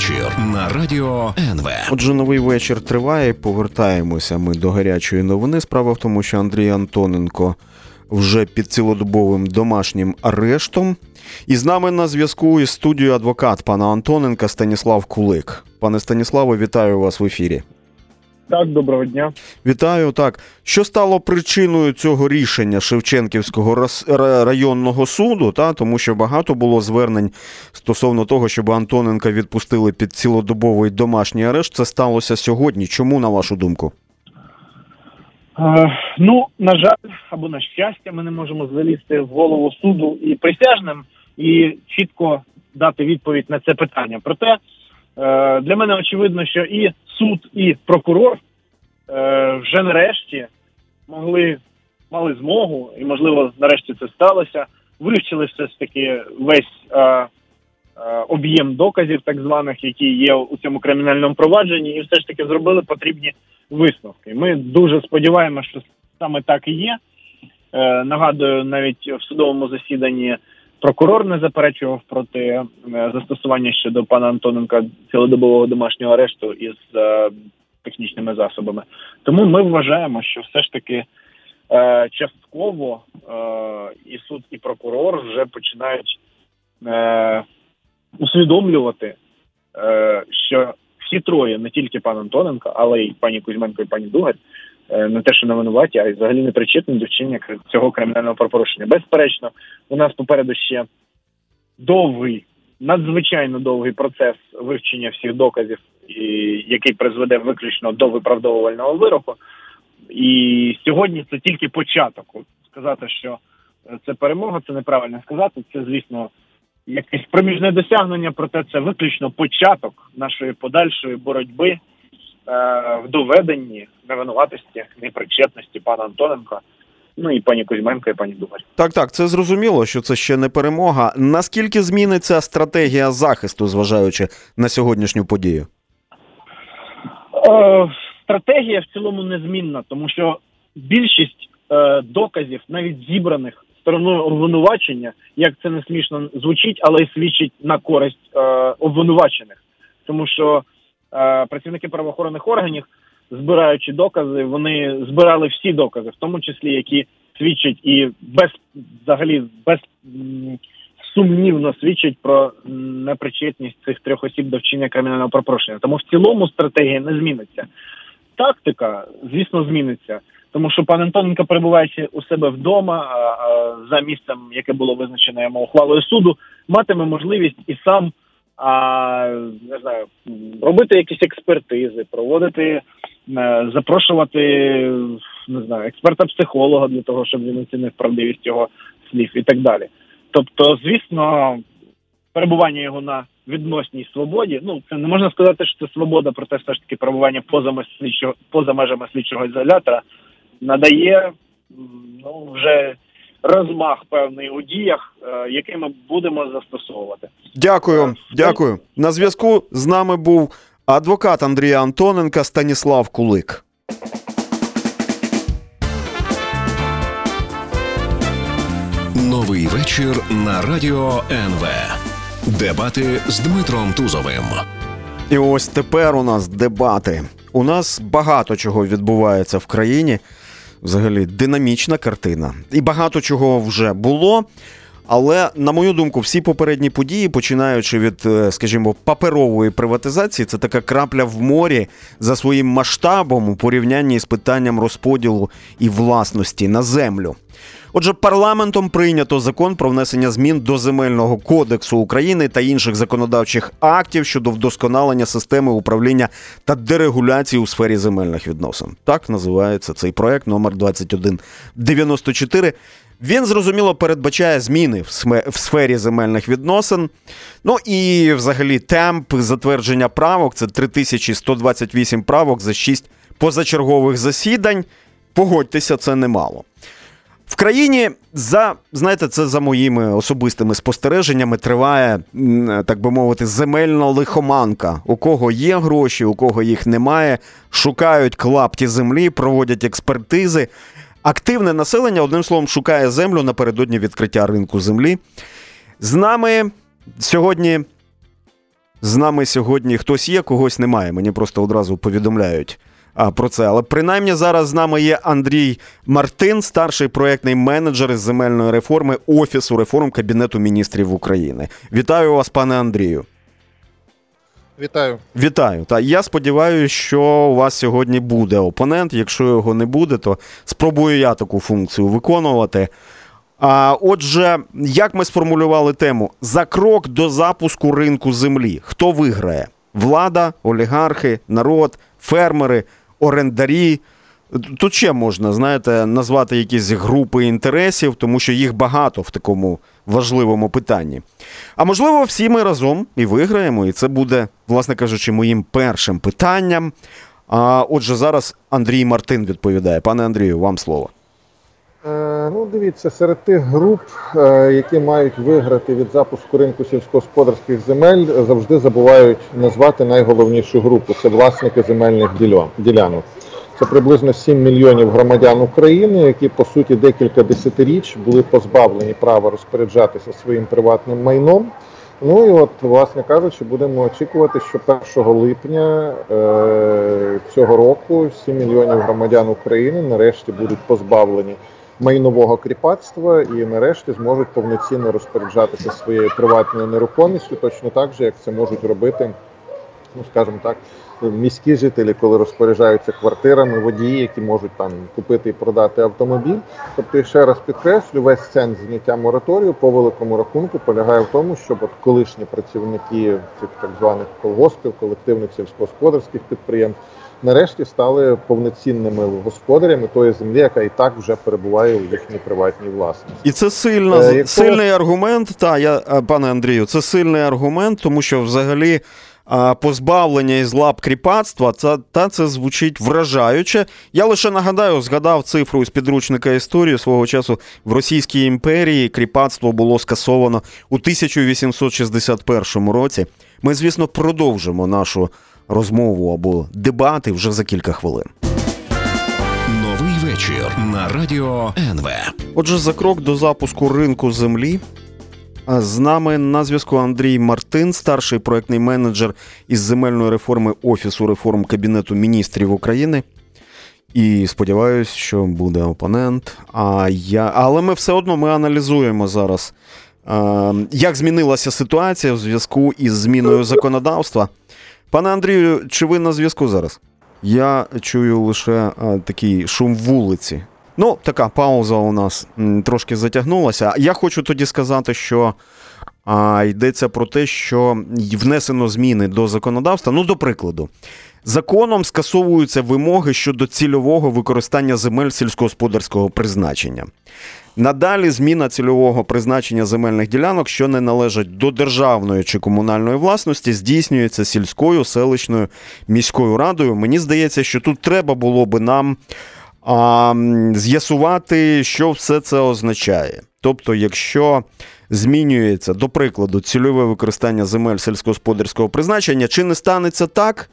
вечір на радіо НВ. Отже, новий вечір триває. Повертаємося ми до гарячої новини. Справа в тому, що Андрій Антоненко вже під цілодобовим домашнім арештом. І з нами на зв'язку із студією адвокат пана Антоненка Станіслав Кулик. Пане Станіславе, вітаю вас в ефірі. Так, доброго дня. Вітаю. Так, що стало причиною цього рішення Шевченківського районного суду? Та тому, що багато було звернень стосовно того, щоб Антоненка відпустили під цілодобовий домашній арешт. Це сталося сьогодні. Чому на вашу думку? Е, ну на жаль, або на щастя, ми не можемо залізти в голову суду і присяжним і чітко дати відповідь на це питання. Проте е, для мене очевидно, що і суд, і прокурор е, вже нарешті могли мали змогу, і можливо, нарешті це сталося. Вивчили все ж таки весь е, е, об'єм доказів, так званих, які є у цьому кримінальному провадженні, і все ж таки зробили потрібні висновки. Ми дуже сподіваємося, що саме так і є. Е, Нагадую, навіть в судовому засіданні прокурор не заперечував проти е, застосування щодо пана Антоненка цілодобового домашнього арешту із е, технічними засобами. Тому ми вважаємо, що все ж таки е, частково е, і суд, і прокурор вже починають е, усвідомлювати, е, що всі троє, не тільки пан Антоненко, але й пані Кузьменко і пані Дугаль, е, не те, що не винуваті, а й взагалі не причетні до вчинення цього кримінального правопорушення. Безперечно, у нас попереду ще довгий, надзвичайно довгий процес вивчення всіх доказів, який призведе виключно до виправдовувального вироку. І сьогодні це тільки початок. Сказати, що це перемога, це неправильно сказати. Це, звісно, якесь проміжне досягнення, проте це виключно початок нашої подальшої боротьби е, в доведенні невинуватості, непричетності пана Антоненка. Ну і пані Кузьменко, і пані Думарь. Так, так, це зрозуміло, що це ще не перемога. Наскільки зміниться стратегія захисту, зважаючи на сьогоднішню подію? Е, стратегія в цілому незмінна, тому що більшість е, доказів, навіть зібраних стороною обвинувачення, як це не смішно звучить, але й свідчить на користь е, обвинувачених, тому що е, працівники правоохоронних органів, збираючи докази, вони збирали всі докази, в тому числі які свідчать і без взагалі без сумнівно свідчать про непричетність цих трьох осіб до вчинення кримінального пропорушення. Тому в цілому стратегія не зміниться. Тактика, звісно, зміниться. Тому що пан Антоненко, перебуваючи у себе вдома за місцем, яке було визначено йому ухвалою суду, матиме можливість і сам а, не знаю, робити якісь експертизи, проводити, запрошувати не знаю, експерта-психолога для того, щоб він оцінив правдивість його слів і так далі. Тобто, звісно, перебування його на відносній свободі. Ну це не можна сказати, що це свобода, проте все ж таки перебування поза слідчого поза межами слідчого ізолятора надає ну вже розмах певний у діях, е, який ми будемо застосовувати. Дякую, е, дякую. На зв'язку з нами був адвокат Андрія Антоненка Станіслав Кулик. Новий вечір на радіо НВ. Дебати з Дмитром Тузовим. І ось тепер у нас дебати. У нас багато чого відбувається в країні взагалі динамічна картина. І багато чого вже було. Але, на мою думку, всі попередні події, починаючи від, е, скажімо, паперової приватизації, це така крапля в морі за своїм масштабом у порівнянні з питанням розподілу і власності на землю. Отже, парламентом прийнято закон про внесення змін до земельного кодексу України та інших законодавчих актів щодо вдосконалення системи управління та дерегуляції у сфері земельних відносин. Так називається цей проект номер 2194. Він зрозуміло передбачає зміни в сфері земельних відносин. Ну і взагалі темп затвердження правок це 3128 правок за 6 позачергових засідань. Погодьтеся, це немало. В країні за знаєте, це за моїми особистими спостереженнями триває, так би мовити, земельна лихоманка. У кого є гроші, у кого їх немає, шукають клапті землі, проводять експертизи. Активне населення, одним словом, шукає землю напередодні відкриття ринку землі. З нами сьогодні з нами сьогодні хтось є, когось немає. Мені просто одразу повідомляють а, про це. Але принаймні зараз з нами є Андрій Мартин, старший проєктний менеджер із земельної реформи Офісу реформ Кабінету міністрів України. Вітаю вас, пане Андрію. Вітаю. Вітаю. Та я сподіваюся, що у вас сьогодні буде опонент. Якщо його не буде, то спробую я таку функцію виконувати. А, Отже, як ми сформулювали тему за крок до запуску ринку землі? Хто виграє? Влада, олігархи, народ, фермери, орендарі. Тут ще можна, знаєте, назвати якісь групи інтересів, тому що їх багато в такому важливому питанні. А можливо, всі ми разом і виграємо, і це буде, власне кажучи, моїм першим питанням. А отже, зараз Андрій Мартин відповідає. Пане Андрію, вам слово. Е, ну, дивіться, серед тих груп, е, які мають виграти від запуску ринку сільськогосподарських земель, завжди забувають назвати найголовнішу групу це власники земельних ділянок. Це приблизно 7 мільйонів громадян України, які по суті декілька десятиріч були позбавлені права розпоряджатися своїм приватним майном. Ну і от, власне кажучи, будемо очікувати, що 1 липня е, цього року 7 мільйонів громадян України нарешті будуть позбавлені майнового кріпацтва і нарешті зможуть повноцінно розпоряджатися своєю приватною нерухомістю, точно так же, як це можуть робити, ну скажімо так, міські жителі, коли розпоряджаються квартирами, водії, які можуть там купити і продати автомобіль. Тобто, ще раз підкреслю, весь сенс зняття мораторію по великому рахунку полягає в тому, щоб от колишні працівники цих так званих колгоспів, колективних сільськогосподарських підприємств нарешті стали повноцінними господарями тої землі, яка і так вже перебуває у їхній приватній власності. І це сильна, е, якщо... сильний аргумент. Та я, е, пане Андрію, це сильний аргумент, тому що взагалі. Позбавлення із лап кріпацтва, це, та це звучить вражаюче. Я лише нагадаю, згадав цифру з підручника історії свого часу в Російській імперії кріпацтво було скасовано у 1861 році. Ми, звісно, продовжимо нашу розмову або дебати вже за кілька хвилин. Новий вечір на радіо НВ. Отже, за крок до запуску ринку землі. З нами на зв'язку Андрій Мартин, старший проектний менеджер із земельної реформи Офісу реформ Кабінету міністрів України. І сподіваюся, що буде опонент. А я... Але ми все одно ми аналізуємо зараз, як змінилася ситуація в зв'язку із зміною законодавства. Пане Андрію, чи ви на зв'язку зараз? Я чую лише а, такий шум вулиці. Ну, така пауза у нас трошки затягнулася. Я хочу тоді сказати, що а, йдеться про те, що внесено зміни до законодавства. Ну, до прикладу, законом скасовуються вимоги щодо цільового використання земель сільськогосподарського призначення. Надалі зміна цільового призначення земельних ділянок, що не належать до державної чи комунальної власності, здійснюється сільською, селищною міською радою. Мені здається, що тут треба було би нам а, з'ясувати, що все це означає. Тобто, якщо змінюється, до прикладу, цільове використання земель сільськогосподарського призначення, чи не станеться так?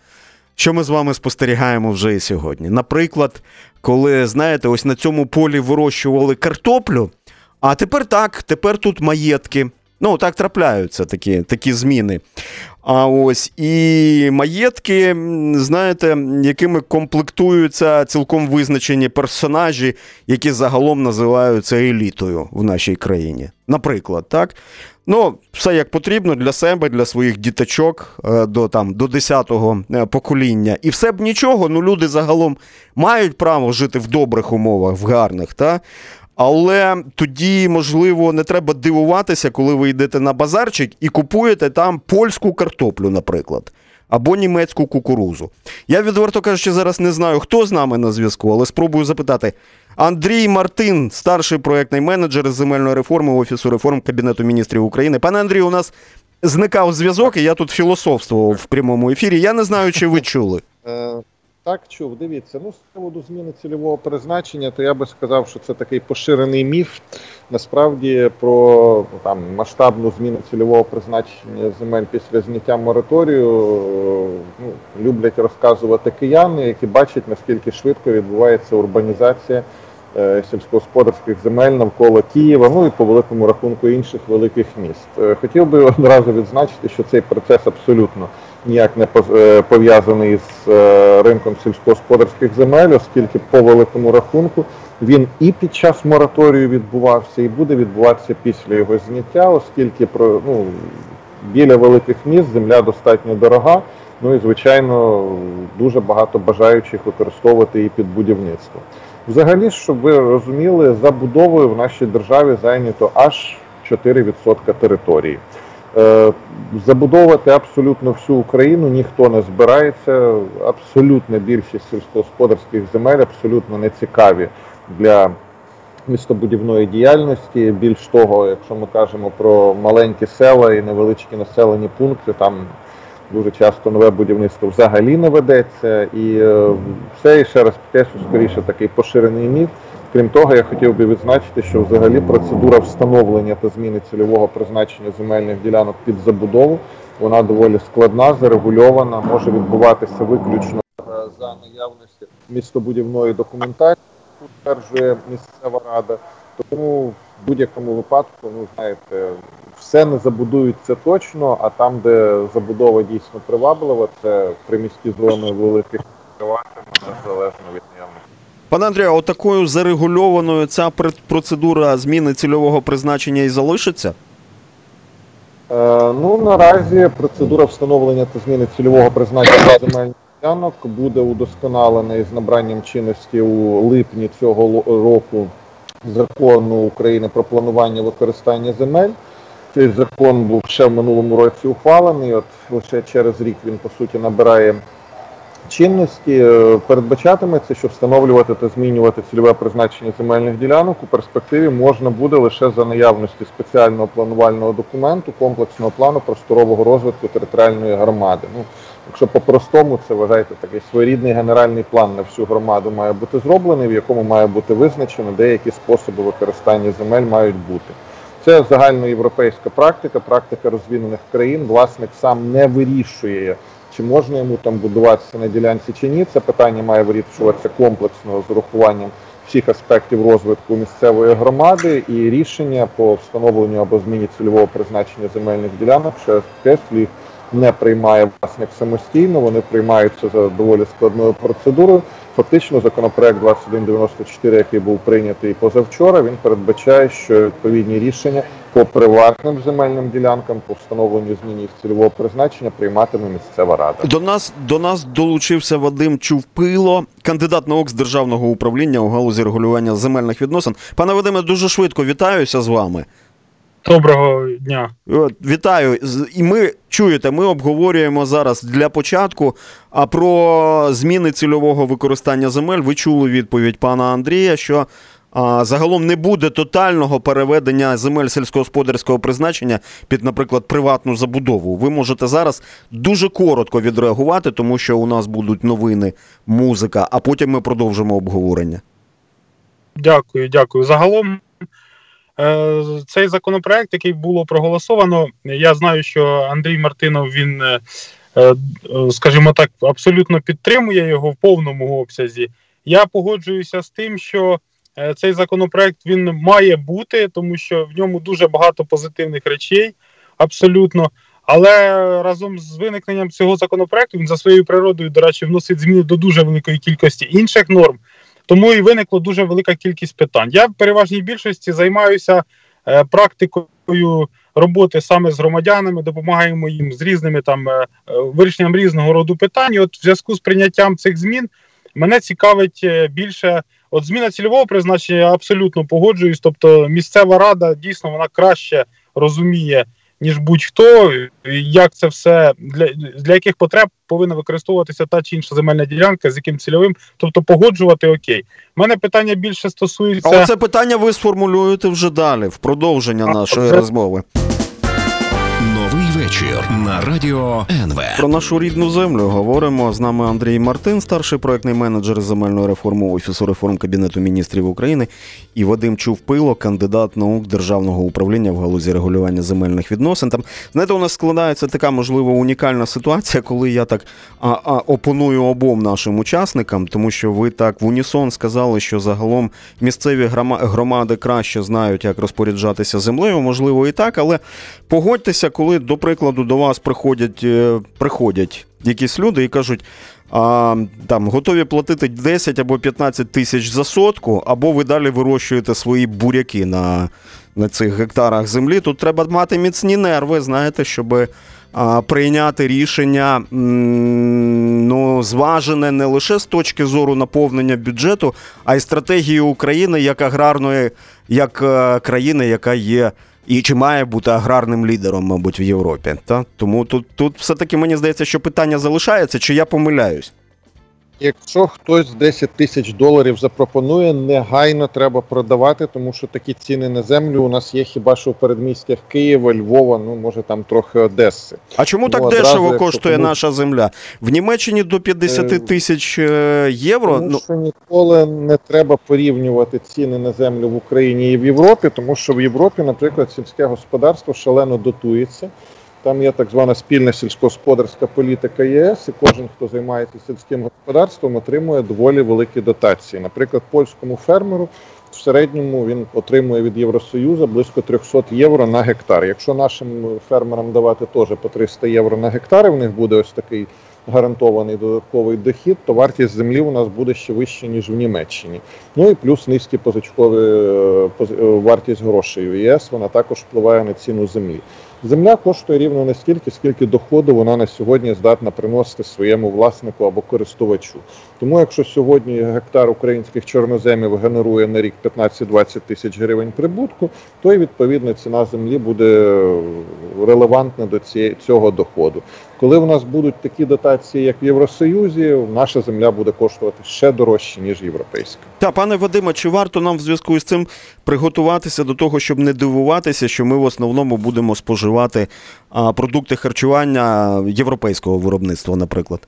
що ми з вами спостерігаємо вже і сьогодні. Наприклад, коли, знаєте, ось на цьому полі вирощували картоплю, а тепер так, тепер тут маєтки. Ну, так трапляються такі такі зміни. А ось і маєтки, знаєте, якими комплектуються цілком визначені персонажі, які загалом називаються елітою в нашій країні. Наприклад, так. Ну, все як потрібно для себе, для своїх діточок е, до там до 10-го е, покоління. І все б нічого, ну люди загалом мають право жити в добрих умовах, в гарних. Та? Але тоді, можливо, не треба дивуватися, коли ви йдете на базарчик і купуєте там польську картоплю, наприклад, або німецьку кукурузу. Я відверто кажучи, зараз не знаю, хто з нами на зв'язку, але спробую запитати. Андрій Мартин, старший проєктний менеджер з земельної реформи Офісу реформ Кабінету міністрів України. Пане Андрію, у нас зникав зв'язок, і я тут філософствував в прямому ефірі. Я не знаю, чи ви чули. Так, чув, дивіться. Ну, з приводу зміни цільового призначення, то я би сказав, що це такий поширений міф. Насправді про там масштабну зміну цільового призначення земель після зняття мораторію ну, люблять розказувати кияни, які бачать наскільки швидко відбувається урбанізація е, сільськогосподарських земель навколо Києва, ну і по великому рахунку інших великих міст. Е, Хотів би одразу відзначити, що цей процес абсолютно ніяк не е, пов'язаний з е, ринком сільськогосподарських земель, оскільки по великому рахунку він і під час мораторію відбувався, і буде відбуватися після його зняття, оскільки ну біля великих міст земля достатньо дорога. Ну і звичайно дуже багато бажаючих використовувати її під будівництво. Взагалі, щоб ви розуміли, забудовою в нашій державі зайнято аж 4% території. Е, Забудовувати абсолютно всю Україну ніхто не збирається. Абсолютна більшість сільськогосподарських земель абсолютно не цікаві для містобудівної діяльності. Більш того, якщо ми кажемо про маленькі села і невеличкі населені пункти, там дуже часто нове будівництво взагалі не ведеться. І е, все, і ще раз підкреслю, скоріше такий поширений міф. Крім того, я хотів би відзначити, що взагалі процедура встановлення та зміни цільового призначення земельних ділянок під забудову вона доволі складна, зарегульована, може відбуватися виключно е, за наявності містобудівної документації, яку стверджує місцева рада. Тому в будь-якому випадку, ну знаєте, все не забудується точно, а там, де забудова дійсно приваблива, це приміські зони великих триватиме незалежно від наявності. Пане Андрію, отакою зарегульованою ця пр- процедура зміни цільового призначення і залишиться? Е, ну наразі процедура встановлення та зміни цільового призначення земельних ділянок буде удосконалена із набранням чинності у липні цього року закону України про планування використання земель. Цей закон був ще в минулому році ухвалений. От лише через рік він по суті набирає чинності. Е, Передбачатиметься, що встановлювати та змінювати цільове призначення земельних ділянок у перспективі можна буде лише за наявності спеціального планувального документу комплексного плану просторового розвитку територіальної громади. Ну, якщо по-простому, це вважаєте такий своєрідний генеральний план на всю громаду має бути зроблений, в якому має бути визначено, деякі способи використання земель мають бути. Це загальноєвропейська практика, практика розвинених країн. Власник сам не вирішує, чи можна йому там будуватися на ділянці чи ні. Це питання має вирішуватися комплексно з урахуванням всіх аспектів розвитку місцевої громади і рішення по встановленню або зміні цільового призначення земельних ділянок, що КЕСЛІ не приймає власник самостійно, вони приймаються за доволі складною процедурою. Фактично, законопроект 2194, який був прийнятий позавчора, він передбачає, що відповідні рішення по приватним земельним ділянкам по встановленню зміни їх цільового призначення прийматиме місцева рада. До нас до нас долучився Вадим Чувпило, кандидат наук з державного управління у галузі регулювання земельних відносин. Пане Вадиме, дуже швидко вітаюся з вами. Доброго дня. Вітаю. І ми чуєте, ми обговорюємо зараз для початку. А про зміни цільового використання земель ви чули відповідь пана Андрія, що а, загалом не буде тотального переведення земель сільськогосподарського призначення під, наприклад, приватну забудову. Ви можете зараз дуже коротко відреагувати, тому що у нас будуть новини, музика, а потім ми продовжимо обговорення. Дякую, дякую. Загалом цей законопроект, який було проголосовано, я знаю, що Андрій Мартинов він, е, е, скажімо так, абсолютно підтримує його в повному обсязі. Я погоджуюся з тим, що е, цей законопроект він має бути, тому що в ньому дуже багато позитивних речей, абсолютно. Але разом з виникненням цього законопроекту він за своєю природою, до речі, вносить зміни до дуже великої кількості інших норм. Тому і виникла дуже велика кількість питань. Я в переважній більшості займаюся е, практикою роботи саме з громадянами, допомагаємо їм з різними там е, е, вирішенням різного роду питань. І От в зв'язку з прийняттям цих змін мене цікавить більше. От зміна цільового призначення я абсолютно погоджуюсь. Тобто місцева рада дійсно вона краще розуміє, ніж будь-хто, як це все для, для яких потреб повинна використовуватися та чи інша земельна ділянка, з яким цільовим, тобто погоджувати окей. У мене питання більше стосується. А це питання ви сформулюєте вже далі, в продовження А, нашої вже... розмови. Новий вечір на радіо НВ. Про нашу рідну землю говоримо з нами Андрій Мартин, старший проектний менеджер земельної реформи Офісу реформ Кабінету міністрів України, і Вадим Чувпило, кандидат наук державного управління в галузі регулювання земельних відносин. Там знаєте, у нас складається така можливо унікальна ситуація, коли я так а, а, опоную обом нашим учасникам, тому що ви так в унісон сказали, що загалом місцеві громади краще знають, як розпоряджатися землею. Можливо, і так, але погодьтеся, коли до прикладу до вас приходять е, приходять якісь люди і кажуть. А, там Готові платити 10 або 15 тисяч за сотку, або ви далі вирощуєте свої буряки на на цих гектарах землі. Тут треба мати міцні нерви, знаєте, щоб а, прийняти рішення ну, зважене не лише з точки зору наповнення бюджету, а й стратегії України як аграрної, як е, країни, яка є і чи має бути аграрним лідером, мабуть, в Європі. Та? Тому тут, тут все-таки мені здається, що питання залишається, чи я помиляюсь. Якщо хтось 10 тисяч доларів запропонує, негайно треба продавати, тому що такі ціни на землю у нас є хіба що в передмістях Києва, Львова, ну може там трохи Одеси. А чому так ну, дешево коштує комусь... наша земля? В Німеччині до 50 е, тисяч е, євро. Тому ну... що ніколи не треба порівнювати ціни на землю в Україні і в Європі, тому що в Європі, наприклад, сільське господарство шалено дотується. Там є так звана спільна сільськогосподарська політика ЄС, і кожен, хто займається сільським господарством, отримує доволі великі дотації. Наприклад, польському фермеру в середньому він отримує від Євросоюзу близько 300 євро на гектар. Якщо нашим фермерам давати теж по 300 євро на гектар, в них буде ось такий гарантований додатковий дохід, то вартість землі у нас буде ще вища, ніж в Німеччині. Ну і плюс низькі позичкові е, е, вартість грошей в ЄС, вона також впливає на ціну землі. Земля коштує рівно настільки, скільки доходу вона на сьогодні здатна приносити своєму власнику або користувачу. Тому, якщо сьогодні гектар українських чорноземів генерує на рік 15-20 тисяч гривень прибутку, то й відповідно ціна землі буде релевантна до цього доходу. Коли в нас будуть такі дотації, як в Євросоюзі, наша земля буде коштувати ще дорожче ніж європейська. Та пане Вадиме, чи варто нам в зв'язку з цим приготуватися до того, щоб не дивуватися, що ми в основному будемо споживати продукти харчування європейського виробництва, наприклад?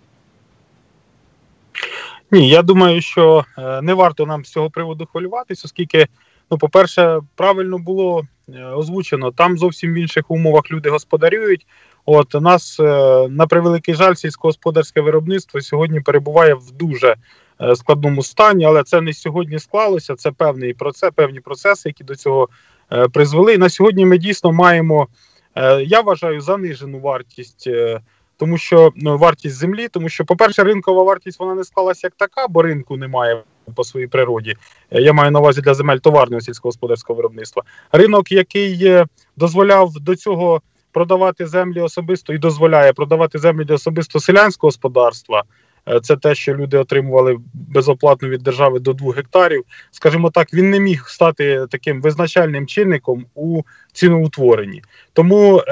Ні, я думаю, що е, не варто нам з цього приводу хвилюватися, оскільки, ну, по-перше, правильно було е, озвучено, там зовсім в інших умовах люди господарюють. От у нас е, на превеликий жаль, сільськогосподарське виробництво сьогодні перебуває в дуже складному стані, але це не сьогодні склалося. Це певний процес, певні процеси, які до цього призвели. На сьогодні ми дійсно маємо, я вважаю, занижену вартість тому що ну, вартість землі, тому що, по-перше, ринкова вартість вона не склалася як така, бо ринку немає по своїй природі. Е, я маю на увазі для земель товарного сільськогосподарського виробництва. Ринок, який е, дозволяв до цього продавати землі особисто і дозволяє продавати землі для особисто селянського господарства. Е, це те, що люди отримували безоплатно від держави до 2 гектарів. Скажімо так, він не міг стати таким визначальним чинником у ціноутворенні. Тому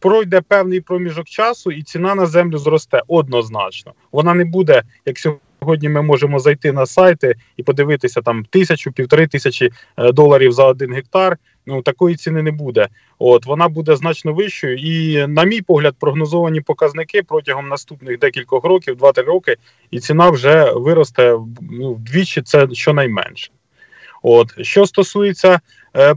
пройде певний проміжок часу, і ціна на землю зросте однозначно. Вона не буде, як сьогодні ми можемо зайти на сайти і подивитися там тисячу, півтори тисячі е, доларів за один гектар. Ну такої ціни не буде. От вона буде значно вищою. І, на мій погляд, прогнозовані показники протягом наступних декількох років, 2-3 роки, і ціна вже виросте ну, вдвічі. Це щонайменше. От що стосується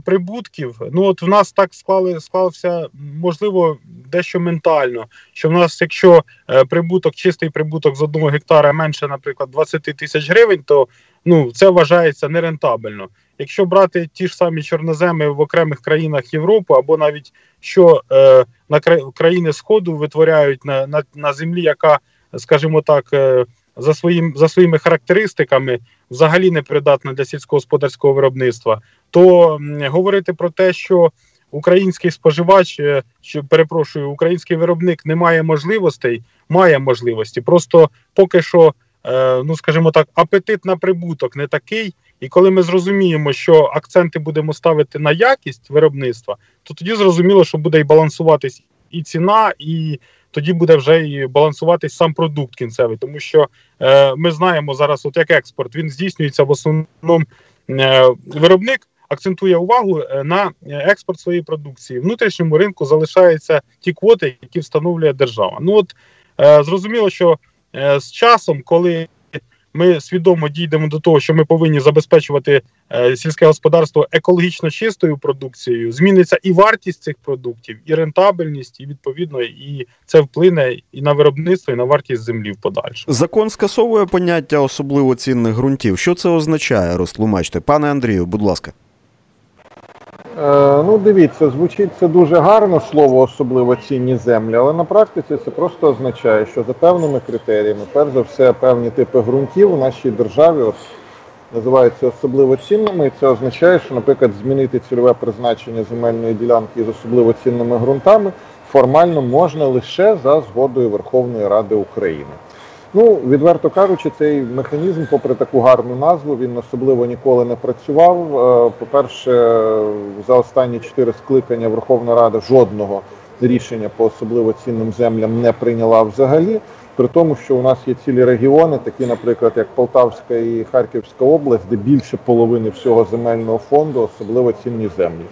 прибутків, ну от в нас так склали склався, можливо, дещо ментально. Що в нас, якщо е, прибуток, чистий прибуток з одного гектара менше, наприклад, 20 тисяч гривень, то ну це вважається нерентабельно. Якщо брати ті ж самі чорноземи в окремих країнах Європи, або навіть що е, на країни Сходу витворяють на, на, на землі, яка, скажімо так. Е, за своїм за своїми характеристиками взагалі не придатна для сільськогосподарського виробництва, то говорити про те, що український споживач, е, що перепрошую, український виробник не має можливостей, має можливості. Просто поки що, е, ну скажімо так, апетит на прибуток не такий. І коли ми зрозуміємо, що акценти будемо ставити на якість виробництва, то тоді зрозуміло, що буде і балансуватись і ціна, і тоді буде вже і балансуватись сам продукт кінцевий, тому що е, ми знаємо зараз, от як експорт він здійснюється в основному е, виробник акцентує увагу на експорт своєї продукції. Внутрішньому ринку залишаються ті квоти, які встановлює держава. Ну от зрозуміло, що з часом, коли ми свідомо дійдемо до того, що ми повинні забезпечувати е, сільське господарство екологічно чистою продукцією. Зміниться і вартість цих продуктів, і рентабельність, і відповідно, і це вплине і на виробництво, і на вартість землі в подальшому. Закон скасовує поняття особливо цінних ґрунтів. Що це означає, розтлумачте, пане Андрію, будь ласка. Е, ну, дивіться, звучить це дуже гарно слово, особливо цінні землі, але на практиці це просто означає, що за певними критеріями, перш за все, певні типи ґрунтів у нашій державі називаються особливо цінними, і це означає, що, наприклад, змінити цільове призначення земельної ділянки з особливо цінними ґрунтами формально можна лише за згодою Верховної Ради України. Ну, відверто кажучи, цей механізм, попри таку гарну назву, він особливо ніколи не працював. Е, по-перше, за останні чотири скликання Верховна Рада жодного рішення по особливо цінним землям не прийняла взагалі. При тому, що у нас є цілі регіони, такі, наприклад, як Полтавська і Харківська область, де більше половини всього земельного фонду особливо цінні землі.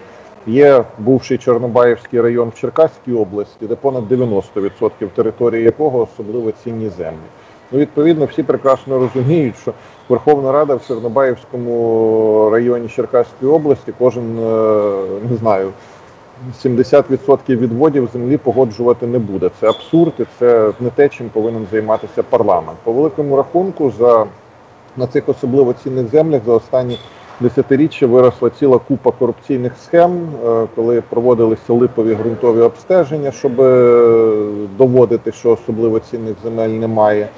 Є бувший Чорнобаївський район в Черкаській області, де понад 90% території якого особливо цінні землі. Ну, Відповідно, всі прекрасно розуміють, що Верховна Рада в Чорнобаївському районі Черкаської області кожен е, не знаю. 70% відводів землі погоджувати не буде. Це абсурд, і це не те, чим повинен займатися парламент. По великому рахунку, за на цих особливо цінних землях за останні десятиріччя виросла ціла купа корупційних схем, е, коли проводилися липові ґрунтові обстеження, щоб е, доводити, що особливо цінних земель немає.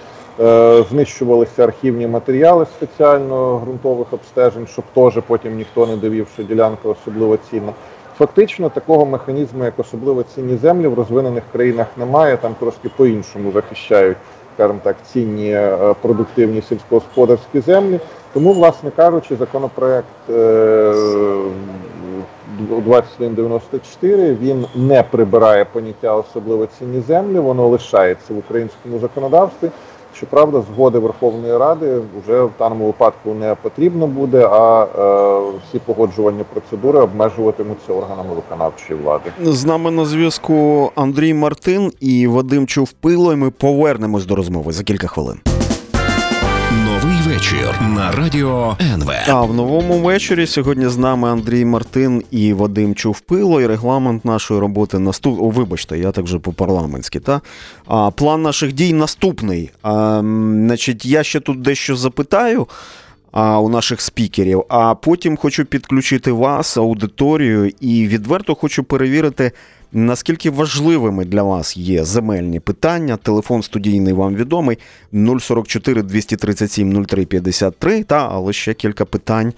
Е, знищувалися архівні матеріали спеціально ґрунтових обстежень, щоб теж потім ніхто не довів, що ділянка особливо цінна. Фактично такого механізму, як особливо цінні землі, в розвинених країнах немає. Там трошки по-іншому захищають, скажімо так, цінні е, продуктивні сільськогосподарські землі. Тому, власне кажучи, законопроект 2194 е, він не прибирає поняття особливо цінні землі, воно лишається в українському законодавстві. Щоправда, згоди Верховної Ради вже в даному випадку не потрібно буде, а е, всі погоджувальні процедури обмежуватимуться органами виконавчої влади. З нами на зв'язку Андрій Мартин і Вадим Чувпило. і Ми повернемось до розмови за кілька хвилин. Вечір на радіо НВ. А в новому вечорі сьогодні з нами Андрій Мартин і Вадим Чувпило. І регламент нашої роботи наступ... О, Вибачте, я так же по парламентськи. Та а, план наших дій наступний. А, Значить, я ще тут дещо запитаю. А у наших спікерів, а потім хочу підключити вас, аудиторію, і відверто хочу перевірити, Наскільки важливими для вас є земельні питання? Телефон студійний вам відомий 044 237 0353, та але ще кілька питань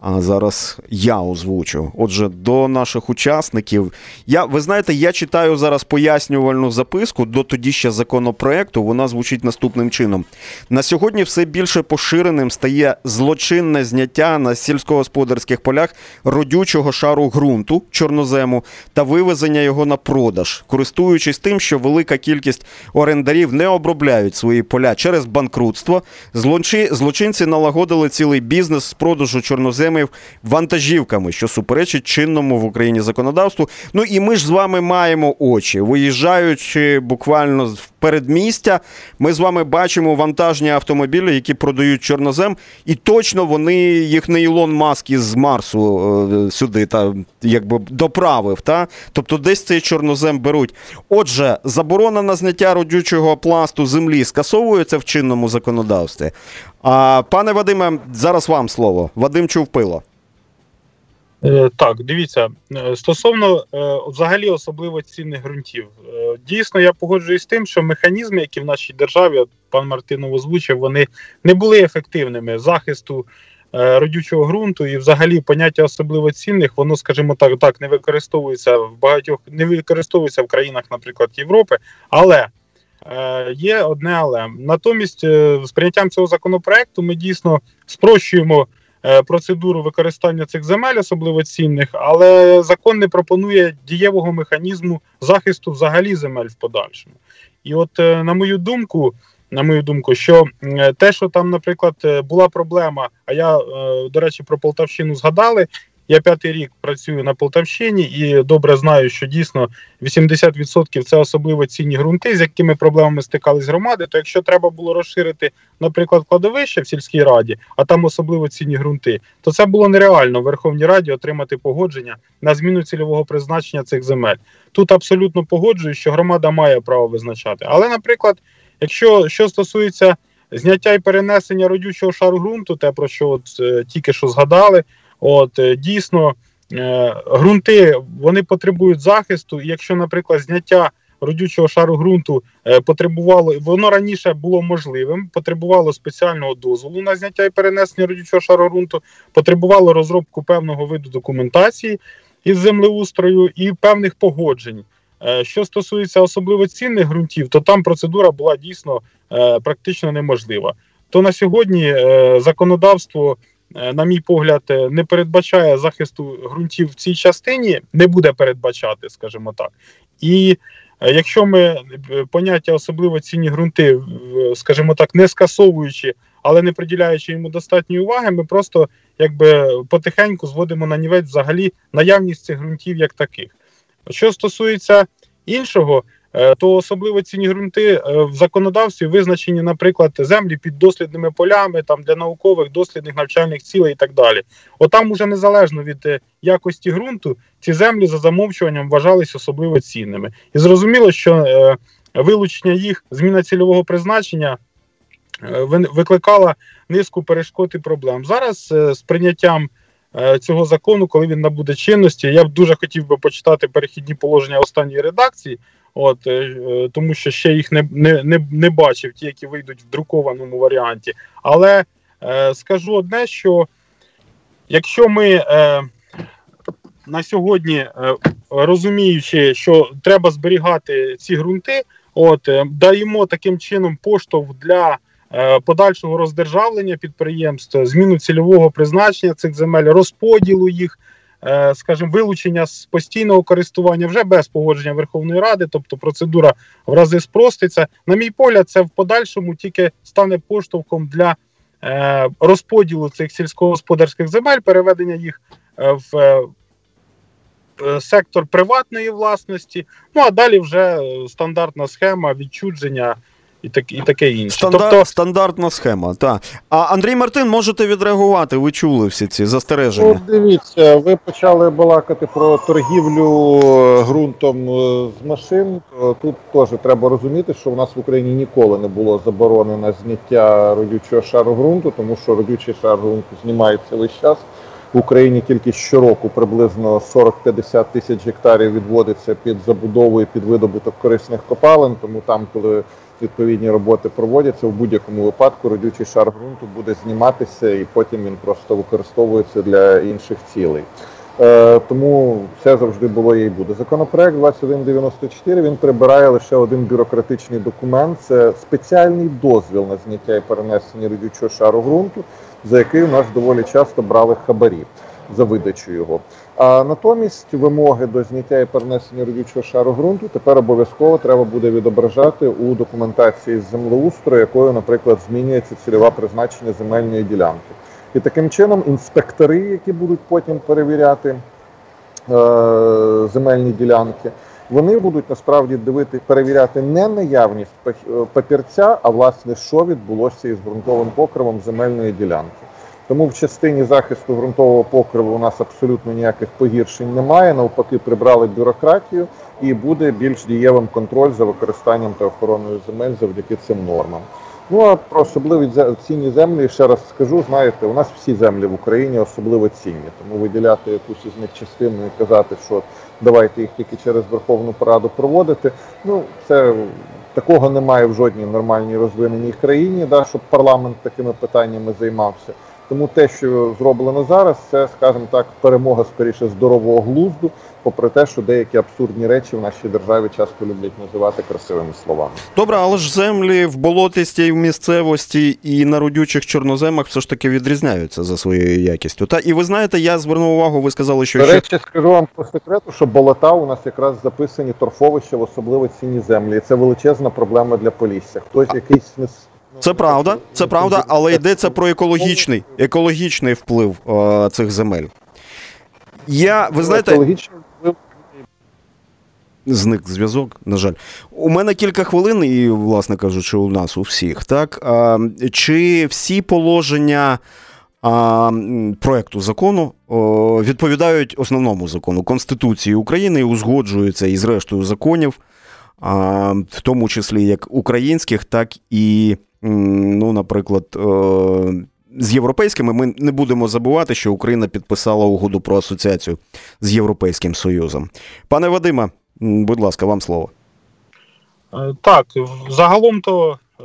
а зараз я озвучу. Отже, до наших учасників. Я, Ви знаєте, я читаю зараз пояснювальну записку до тоді ще законопроекту. Вона звучить наступним чином. На сьогодні все більше поширеним стає злочинне зняття на сільськогосподарських полях родючого шару ґрунту чорнозему та вивезення його на продаж, користуючись тим, що велика кількість орендарів не обробляють свої поля через банкрутство. Злочинці налагодили цілий бізнес з продажу чорнозему проблеми вантажівками, що суперечить чинному в Україні законодавству. Ну і ми ж з вами маємо очі, виїжджаючи буквально в передмістя, ми з вами бачимо вантажні автомобілі, які продають чорнозем, і точно вони їх не Ілон Маск із Марсу е, сюди та якби доправив. Та? Тобто десь цей чорнозем беруть. Отже, заборона на зняття родючого пласту землі скасовується в чинному законодавстві. А пане Вадиме, зараз вам слово. Вадим Чувпило. Е, так, дивіться, е, стосовно е, взагалі особливо цінних ґрунтів. Дійсно, я погоджуюсь з тим, що механізми, які в нашій державі, пан Мартинов озвучив, вони не були ефективними захисту родючого ґрунту і, взагалі, поняття особливо цінних, воно, скажімо так, так не використовується в багатьох, не використовується в країнах, наприклад, Європи, але. Є одне, але натомість з прийняттям цього законопроекту ми дійсно спрощуємо Е, процедуру використання цих земель, особливо цінних, але закон не пропонує дієвого механізму захисту взагалі земель в подальшому. І от, е, на мою думку, на мою думку, що те, що там, наприклад, е, була проблема, а я, до речі, про Полтавщину згадали. Я п'ятий рік працюю на Полтавщині і добре знаю, що дійсно 80% це особливо цінні ґрунти, з якими проблемами стикались громади. То якщо треба було розширити, наприклад, кладовище в сільській раді, а там особливо цінні ґрунти, то це було нереально в Верховній Раді отримати погодження на зміну цільового призначення цих земель. Тут абсолютно погоджуюсь, що громада має право визначати. Але, наприклад, якщо що стосується зняття і перенесення родючого шару ґрунту, те про що от, е, тільки що згадали, от е, дійсно е, ґрунти вони потребують захисту. І якщо, наприклад, зняття родючого шару ґрунту е, потребувало, воно раніше було можливим, потребувало спеціального дозволу на зняття і перенесення родючого шару ґрунту, потребувало розробку певного виду документації із землеустрою і певних погоджень. Що стосується особливо цінних ґрунтів, то там процедура була дійсно практично неможлива. То на сьогодні законодавство, на мій погляд, е, не передбачає захисту ґрунтів в цій частині, не буде передбачати, скажімо так. І е, якщо ми е, поняття особливо цінні ґрунти, скажімо так, не скасовуючи, але не приділяючи йому достатньої уваги, ми просто якби потихеньку зводимо на нівець взагалі наявність цих ґрунтів як таких. Що стосується іншого, е, то особливо цінні ґрунти е, в законодавстві визначені, наприклад, землі під дослідними полями, там для наукових дослідних навчальних цілей і так далі. Отам уже незалежно від е, якості ґрунту, ці землі за замовчуванням вважались особливо цінними. І зрозуміло, що е, вилучення їх, зміна цільового призначення е, викликала низку перешкод і проблем. Зараз е, з прийняттям е, цього закону, коли він набуде чинності, я б дуже хотів би почитати перехідні положення останньої редакції. От е, е, тому, що ще їх не, не, не, не бачив, ті, які вийдуть в друкованому варіанті. Але е, скажу одне, що якщо ми е, на сьогодні, е, розуміючи, що треба зберігати ці ґрунти, от е, даємо таким чином поштовх для подальшого роздержавлення підприємств, зміну цільового призначення цих земель, розподілу їх, скажімо, вилучення з постійного користування вже без погодження Верховної Ради, тобто процедура в рази спроститься. На мій погляд, це в подальшому тільки стане поштовхом для е, розподілу цих сільськогосподарських земель, переведення їх е, в е, е, сектор приватної власності. Ну а далі вже е, стандартна схема відчудження і так і таке інше. Стандар... Тобто, Стандартна схема. Так. А Андрій Мартин, можете відреагувати. Ви чули всі ці Ну, застереження. дивіться, ви почали балакати про торгівлю е, ґрунтом е, з машин. Тут теж треба розуміти, що в нас в Україні ніколи не було заборонено зняття родючого шару ґрунту, тому що родючий шар ґрунту знімається весь час. В Україні тільки щороку приблизно 40-50 тисяч гектарів відводиться під забудову і під видобуток корисних копалин. Тому там, коли відповідні роботи проводяться, в будь-якому випадку родючий шар ґрунту буде зніматися і потім він просто використовується для інших цілей. Е, тому це завжди було і буде. Законопроект 2194 він прибирає лише один бюрократичний документ. Це спеціальний дозвіл на зняття і перенесення родючого шару ґрунту, за який у нас доволі часто брали хабарі за видачу його. А натомість вимоги до зняття і перенесення родючого шару ґрунту тепер обов'язково треба буде відображати у документації з землеустрою, якою, наприклад, змінюється цільове призначення земельної ділянки. І таким чином інспектори, які будуть потім перевіряти е, земельні ділянки, вони будуть насправді дивити, перевіряти не наявність е, папірця, а власне, що відбулося із ґрунтовим покривом земельної ділянки. Тому в частині захисту ґрунтового покриву у нас абсолютно ніяких погіршень немає. Навпаки, прибрали бюрократію і буде більш дієвим контроль за використанням та охороною земель завдяки цим нормам. Ну а про особливі цінні землі ще раз скажу. Знаєте, у нас всі землі в Україні особливо цінні, тому виділяти якусь із них частину і казати, що давайте їх тільки через Верховну Раду проводити. Ну це такого немає в жодній нормальній розвиненій країні, да, щоб парламент такими питаннями займався. Тому те, що зроблено зараз, це, скажімо так, перемога скоріше здорового глузду, попри те, що деякі абсурдні речі в нашій державі часто люблять називати красивими словами. Добре, але ж землі в болотистій місцевості і на родючих чорноземах все ж таки відрізняються за своєю якістю. Та і ви знаєте, я звернув увагу, ви сказали, що До ще речі, скажу вам по секрету, що болота у нас якраз записані торфовища в особливо цінні землі. І це величезна проблема для Полісся. Хтось якийсь не це правда, це правда, але йдеться про екологічний, екологічний вплив е, цих земель. Я, ви знаєте, Зник зв'язок, на жаль. У мене кілька хвилин, і, власне кажучи, у нас у всіх. Так? А, чи всі положення м, проекту закону відповідають основному закону Конституції України і узгоджуються із рештою законів, в тому числі як українських, так і, ну, наприклад, з європейськими. Ми не будемо забувати, що Україна підписала угоду про асоціацію з Європейським Союзом. Пане Вадиме, будь ласка, вам слово. Е, Так, загалом то е,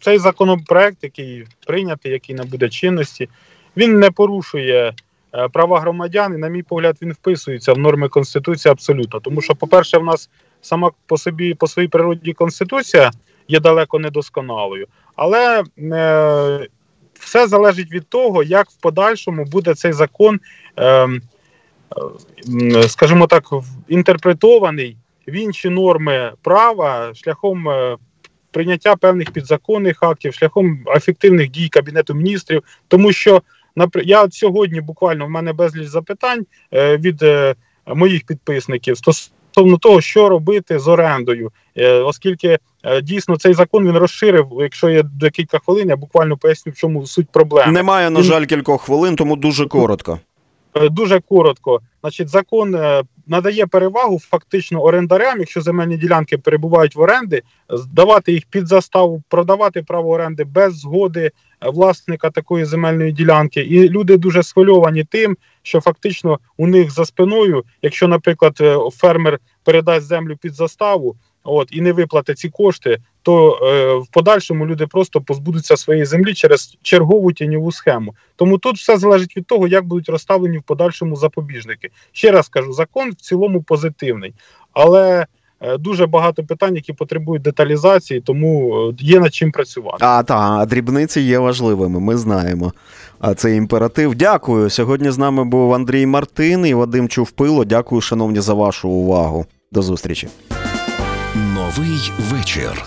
цей законопроект, який прийнятий, який набуде чинності, він не порушує е, права громадян, і, на мій погляд, він вписується в норми Конституції абсолютно. Тому що, по-перше, в нас сама по собі, по своїй природі Конституція є далеко недосконалою, але е, все залежить від того, як в подальшому буде цей закон, е, е, скажімо так, інтерпретований в інші норми права шляхом е, прийняття певних підзаконних актів, шляхом ефективних дій Кабінету міністрів, тому що я сьогодні буквально в мене безліч запитань е, від е, моїх підписників стосовно того, що робити з орендою, Е, оскільки е, дійсно цей закон він розширив. Якщо є декілька хвилин, я буквально поясню, в чому суть проблеми. Немає, на жаль, кількох хвилин, тому дуже коротко. Е, Дуже коротко. Значить, закон надає перевагу фактично орендарям, якщо земельні ділянки перебувають в оренди, здавати їх під заставу, продавати право оренди без згоди е, власника такої земельної ділянки. І люди дуже схвильовані тим, що фактично у них за спиною, якщо, наприклад, е, фермер передасть землю під заставу. От і не виплатить ці кошти, то е, в подальшому люди просто позбудуться своєї землі через чергову тіньову схему. Тому тут все залежить від того, як будуть розставлені в подальшому запобіжники. Ще раз кажу, закон в цілому позитивний, але е, дуже багато питань, які потребують деталізації, тому е, є над чим працювати. А та дрібниці є важливими, ми знаємо. А це імператив. Дякую. Сьогодні з нами був Андрій Мартин і Вадим Чувпило. Дякую, шановні, за вашу увагу. До зустрічі. Новий вечір.